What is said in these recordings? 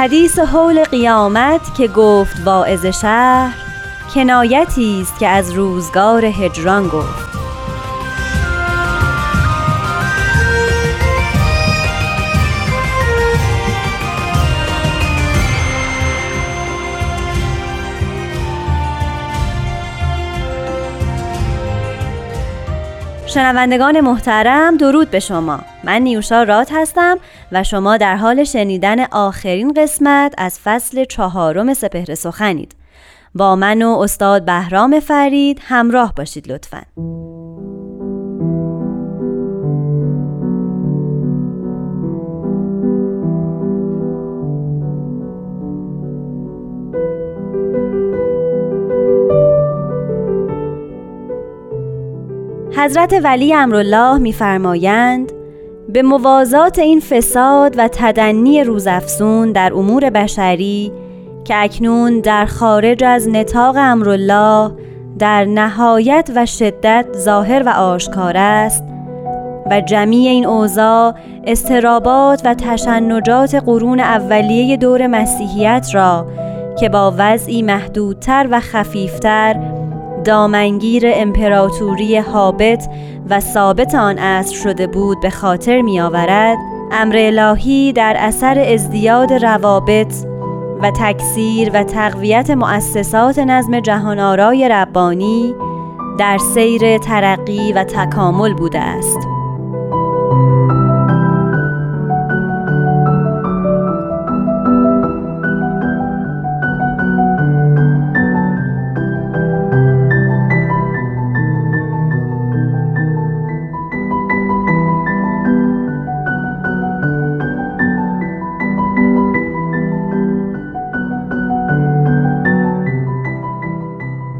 حدیث حول قیامت که گفت واعظ شهر کنایتی است که از روزگار هجران گفت. شنوندگان محترم درود به شما. من نیوشا رات هستم و شما در حال شنیدن آخرین قسمت از فصل چهارم سپهر سخنید. با من و استاد بهرام فرید همراه باشید لطفاً. حضرت ولی امرالله میفرمایند به موازات این فساد و تدنی روزافزون در امور بشری که اکنون در خارج از نطاق امرالله در نهایت و شدت ظاهر و آشکار است و جمیع این اوضاع استرابات و تشنجات قرون اولیه دور مسیحیت را که با وضعی محدودتر و خفیفتر دامنگیر امپراتوری حابت و ثابت آن اصر شده بود به خاطر می آورد امر الهی در اثر ازدیاد روابط و تکثیر و تقویت مؤسسات نظم جهانآرای ربانی در سیر ترقی و تکامل بوده است.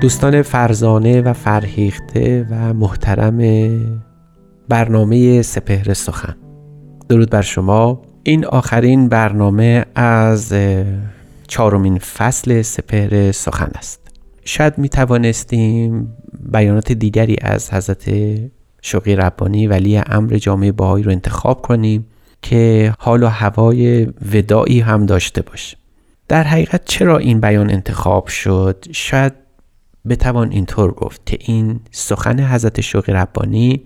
دوستان فرزانه و فرهیخته و محترم برنامه سپهر سخن. درود بر شما. این آخرین برنامه از چهارمین فصل سپهر سخن است. شاید می توانستیم بیانات دیگری از حضرت شوقی ربانی ولی امر جامعه باهایی رو انتخاب کنیم که حال و هوای ودایی هم داشته باشه. در حقیقت چرا این بیان انتخاب شد؟ شاید بتوان اینطور گفت که این سخن حضرت شوقی ربانی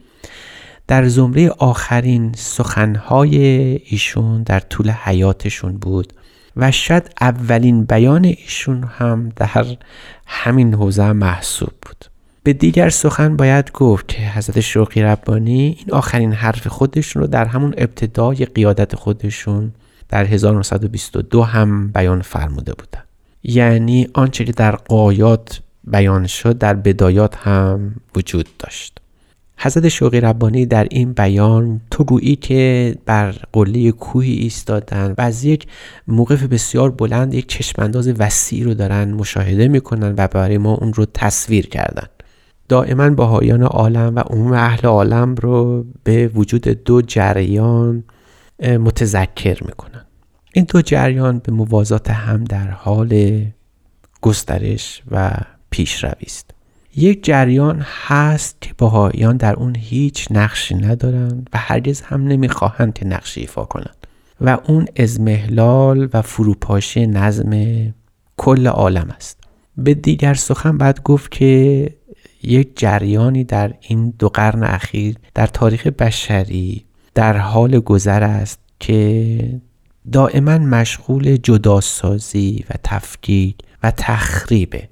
در زمره آخرین سخنهای ایشون در طول حیاتشون بود و شاید اولین بیان ایشون هم در همین حوزه محسوب بود. به دیگر سخن باید گفت که حضرت شوقی ربانی این آخرین حرف خودشون رو در همون ابتدای قیادت خودشون در 1922 هم بیان فرموده بودن یعنی آنچه که در قایات بیان شد در بدایات هم وجود داشت. حضرت شوقی ربانی در این بیان تو گویی که بر قله کوهی ایستادن و از یک موقف بسیار بلند یک چشمانداز وسیع رو دارن مشاهده می‌کنن و برای ما اون رو تصویر کردن. دائما باهایان عالم و عموم اهل عالم رو به وجود دو جریان متذکر می‌کنن. این دو جریان به موازات هم در حال گسترش و پیشروی است یک جریان هست که باهایان در اون هیچ نقشی ندارند و هرگز هم نمی‌خواهند که نقشی ایفا کنند. و اون ازمهلال و فروپاشی نظم کل عالم است. به دیگر سخن باید گفت که یک جریانی در این دو قرن اخیر در تاریخ بشری در حال گذر است که دائما مشغول جداسازی و تفکیک و تخریبه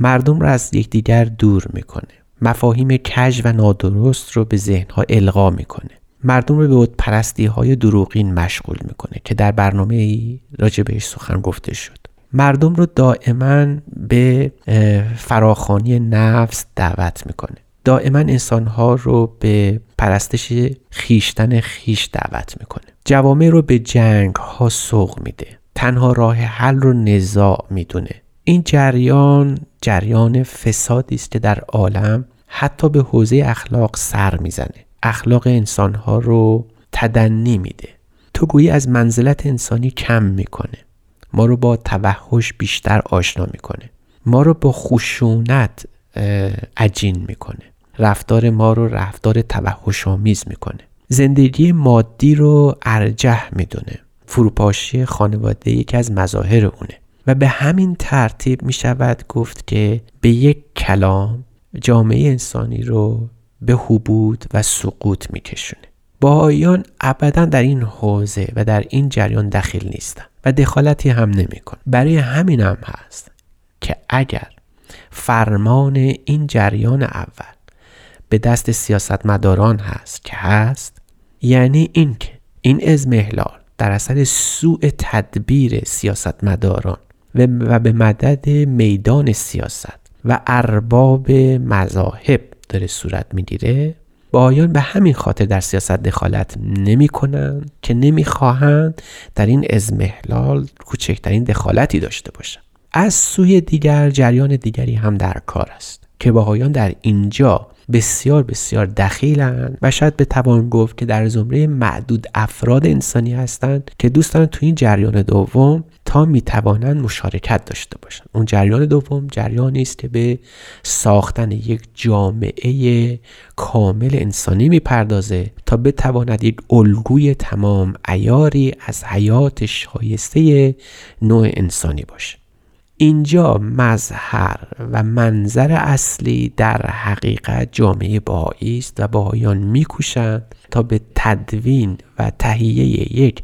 مردم را از یکدیگر دور می‌کنه. مفاهیم کج و نادرست رو به ذهنها القا می‌کنه. مردم رو به پرستی های دروغین مشغول می‌کنه که در برنامه ای راجع بهش سخن گفته شد. مردم رو دائما به فراخانی نفس دعوت می‌کنه. دائما انسانها رو به پرستش خیشتن خیش دعوت می‌کنه. جوامع رو به جنگ ها سوق میده. تنها راه حل رو نزاع می‌دونه. این جریان جریان فسادی است که در عالم حتی به حوزه اخلاق سر می‌زنه. اخلاق انسانها رو تدنی میده. تو گویی از منزلت انسانی کم می‌کنه. ما رو با توحش بیشتر آشنا می‌کنه. ما رو با خشونت عجین می‌کنه. رفتار ما رو رفتار توحش آمیز می‌کنه. زندگی مادی رو ارجح می‌دونه. فروپاشی خانواده یکی از مظاهر اونه. و به همین ترتیب می شود گفت که به یک کلام جامعه انسانی رو به حبود و سقوط می کشونه. باهایان ابدا در این حوزه و در این جریان دخیل نیستن و دخالتی هم نمیکن برای همین هم هست که اگر فرمان این جریان اول به دست سیاستمداران هست که هست یعنی اینکه این ازمهلال در اثر سوء تدبیر سیاستمداران و به مدد میدان سیاست و ارباب مذاهب داره صورت می‌گیره. بایان به همین خاطر در سیاست دخالت نمی کنند که نمی‌خواهند در این ازمهلال کوچکترین دخالتی داشته باشند از سوی دیگر جریان دیگری هم در کار است که باهایان در اینجا بسیار بسیار دخیلند و شاید بتوان گفت که در زمره معدود افراد انسانی هستند که دوست دارن تو این جریان دوم تا می‌توانند مشارکت داشته باشند. اون جریان دوم جریانی است که به ساختن یک جامعه کامل انسانی می‌پردازه تا بتواند یک الگوی تمام ایاری از حیات شایسته نوع انسانی باشه. اینجا مظهر و منظر اصلی در حقیقت جامعه باهایی است و باهایان میکوشند تا به تدوین و تهیه یک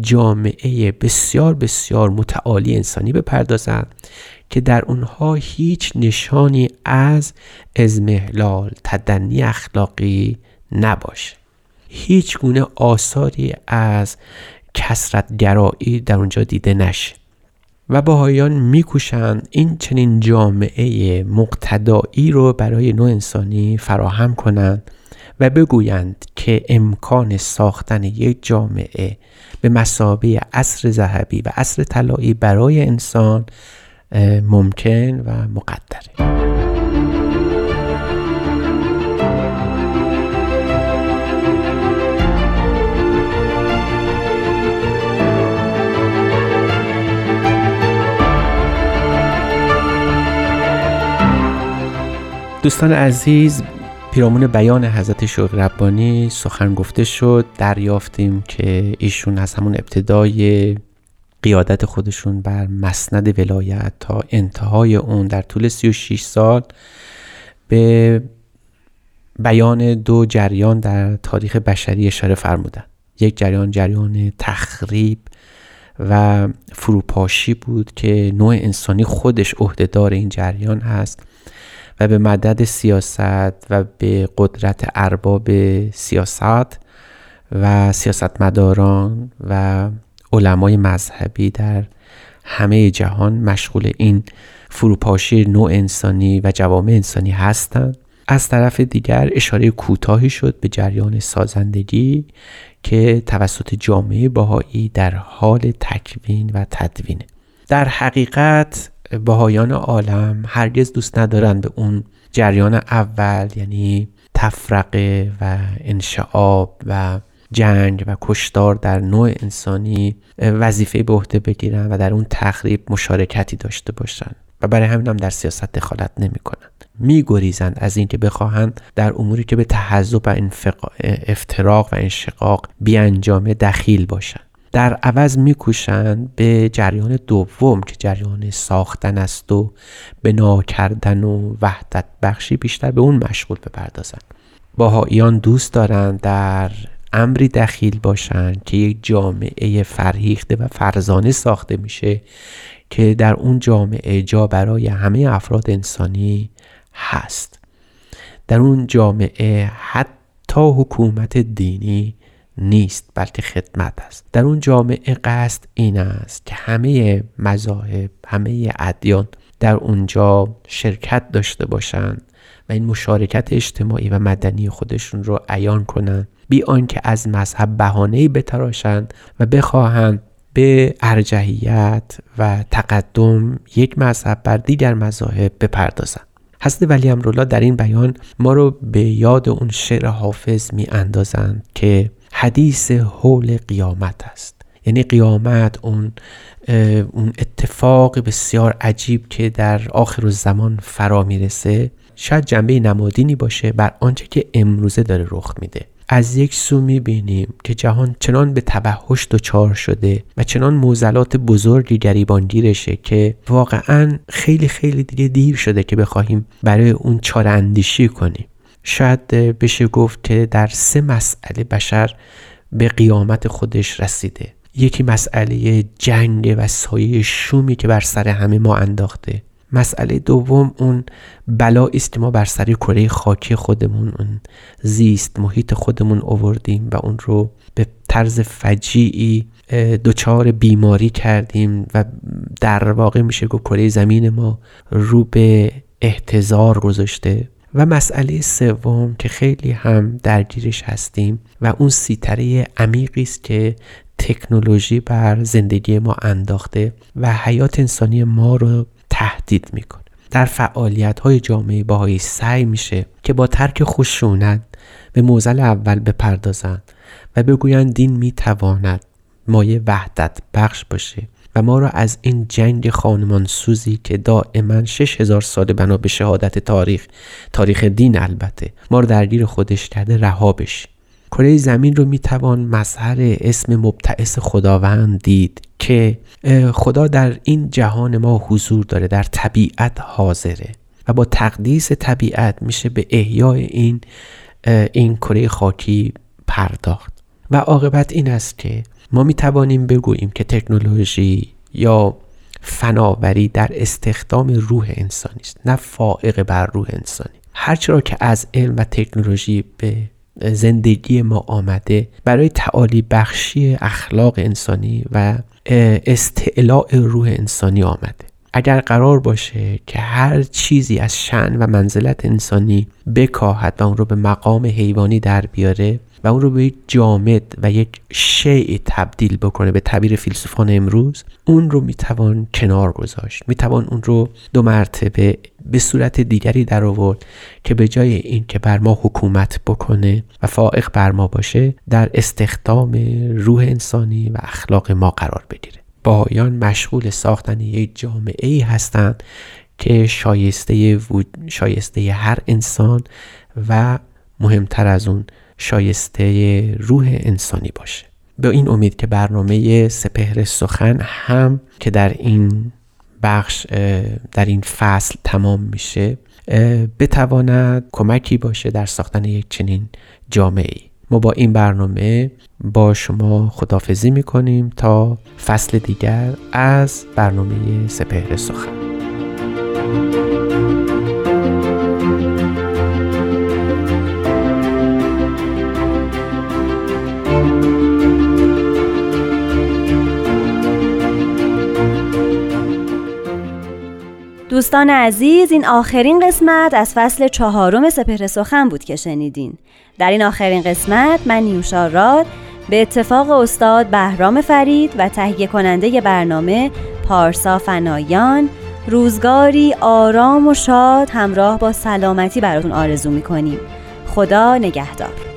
جامعه بسیار بسیار متعالی انسانی بپردازند که در اونها هیچ نشانی از ازمهلال تدنی اخلاقی نباشه. هیچ گونه آثاری از کسرت گرایی در اونجا دیده نشه. و باهایان میکوشند این چنین جامعه مقتدایی رو برای نوع انسانی فراهم کنند و بگویند که امکان ساختن یک جامعه به مسابه عصر ذهبی و عصر طلایی برای انسان ممکن و مقدره. دوستان عزیز پیرامون بیان حضرت شوق ربانی سخن گفته شد. دریافتیم که ایشون از همون ابتدای قیادت خودشون بر مسند ولایت تا انتهای اون در طول 36 سال به بیان دو جریان در تاریخ بشری اشاره فرمودن. یک جریان جریان تخریب و فروپاشی بود که نوع انسانی خودش عهدهدار این جریان هست. و به مدد سیاست و به قدرت ارباب سیاست و سیاستمداران و علمای مذهبی در همه جهان مشغول این فروپاشی نوع انسانی و جوامع انسانی هستند. از طرف دیگر اشاره کوتاهی شد به جریان سازندگی که توسط جامعه باهایی در حال تکوین و تدوینه در حقیقت بهایان عالم هرگز دوست ندارن به اون جریان اول یعنی تفرقه و انشعاب و جنگ و کشتار در نوع انسانی وظیفه به عهده بگیرن و در اون تخریب مشارکتی داشته باشن. و برای همین هم در سیاست دخالت نمی کنند میگریزند از اینکه بخواهند در اموری که به تحذب و افتراق و انشقاق بیانجامه دخیل باشند در عوض میکوشند به جریان دوم که جریان ساختن است و بنا کردن و وحدت بخشی بیشتر به اون مشغول بپردازند باهاییان دوست دارند در امری دخیل باشند که یک جامعه فرهیخته و فرزانه ساخته میشه که در اون جامعه جا برای همه افراد انسانی هست. در اون جامعه حتی حکومت دینی نیست بلکه خدمت است. در اون جامعه قصد این است که همه مذاهب همه ادیان در اونجا شرکت داشته باشند و این مشارکت اجتماعی و مدنی خودشون رو عیان کنند. بی آنکه از مذهب بهانه‌ای بتراشند و بخواهند به ارجحیت و تقدم یک مذهب بر دیگر مذاهب بپردازند. حضرت ولی امرولا در این بیان ما رو به یاد اون شعر حافظ می اندازند که حدیث حول قیامت است. یعنی قیامت اون اون اتفاق بسیار عجیب که در آخر الزمان فرا می‌رسه. شاید جنبه نمادینی باشه بر آنچه که امروزه داره رخ میده. از یک سو می‌بینیم که جهان چنان به تبهش دچار شده و چنان موزلات بزرگی گریبانگیرشه که واقعا خیلی خیلی دیگه دیر شده که بخواهیم برای اون چاره اندیشی کنیم. شاید بشه گفت که در سه مسئله بشر به قیامت خودش رسیده. یکی مسئله جنگ و سایه شومی که بر سر همه ما انداخته. مسئله دوم اون بلایی است ما بر سر کره خاکی خودمون اون زیست محیط خودمون اووردیم و اون رو به طرز فجیعی دچار بیماری کردیم و در واقع میشه گفت کره زمین ما رو به احتضار گذاشته. و مسئله سوم که خیلی هم درگیرش هستیم و اون سیطره عمیقی است که تکنولوژی بر زندگی ما انداخته و حیات انسانی ما رو تهدید می‌کنه. در فعالیت های جامعه باهایی سعی میشه که با ترک خشونت به موزل اول بپردازند و بگویند دین می‌تواند مایه وحدت بخش باشه. و ما را از این جنگ خانمان سوزی که دائما 6000 سال بنا به شهادت تاریخ تاریخ دین البته ما رو درگیر خودش کرده رها بشیم کره زمین رو می‌توان مظهر اسم مبتعث خداوند دید که خدا در این جهان ما حضور داره در طبیعت حاضره و با تقدیس طبیعت میشه به احیای این این کره خاکی پرداخت. و عاقبت این است که ما می توانیم بگوییم که تکنولوژی یا فناوری در استخدام روح انسانی است نه فائق بر روح انسانی. هرچرا که از علم و تکنولوژی به زندگی ما آمده برای تعالی بخشی اخلاق انسانی و استعلاء روح انسانی آمده. اگر قرار باشه که هر چیزی از شن و منزلت انسانی بکاهد و اون رو به مقام حیوانی در بیاره و اون رو به یک جامد و یک شیء تبدیل بکنه به تعبیر فیلسوفان امروز اون رو می‌توان کنار گذاشت. می‌توان اون رو دو مرتبه به صورت دیگری در آورد که به جای این که بر ما حکومت بکنه و فائق بر ما باشه در استخدام روح انسانی و اخلاق ما قرار بگیره. بایان مشغول ساختن یک جامعه ای هستند که شایسته, شایسته هر انسان و مهمتر از اون شایسته روح انسانی باشه. به این امید که برنامه سپهر سخن هم که در این بخش در این فصل تمام میشه بتواند کمکی باشه در ساختن یک چنین جامعه ای ما با این برنامه با شما خدافزی می‌کنیم تا فصل دیگر از برنامه سپهر سخن. دوستان عزیز این آخرین قسمت از فصل چهارم سپهر سخن بود که شنیدین. در این آخرین قسمت من نیوشا راد به اتفاق استاد بهرام فرید و تهیه کننده برنامه پارسا فنایان روزگاری آرام و شاد همراه با سلامتی براتون آرزو می‌کنیم. خدا نگهدار.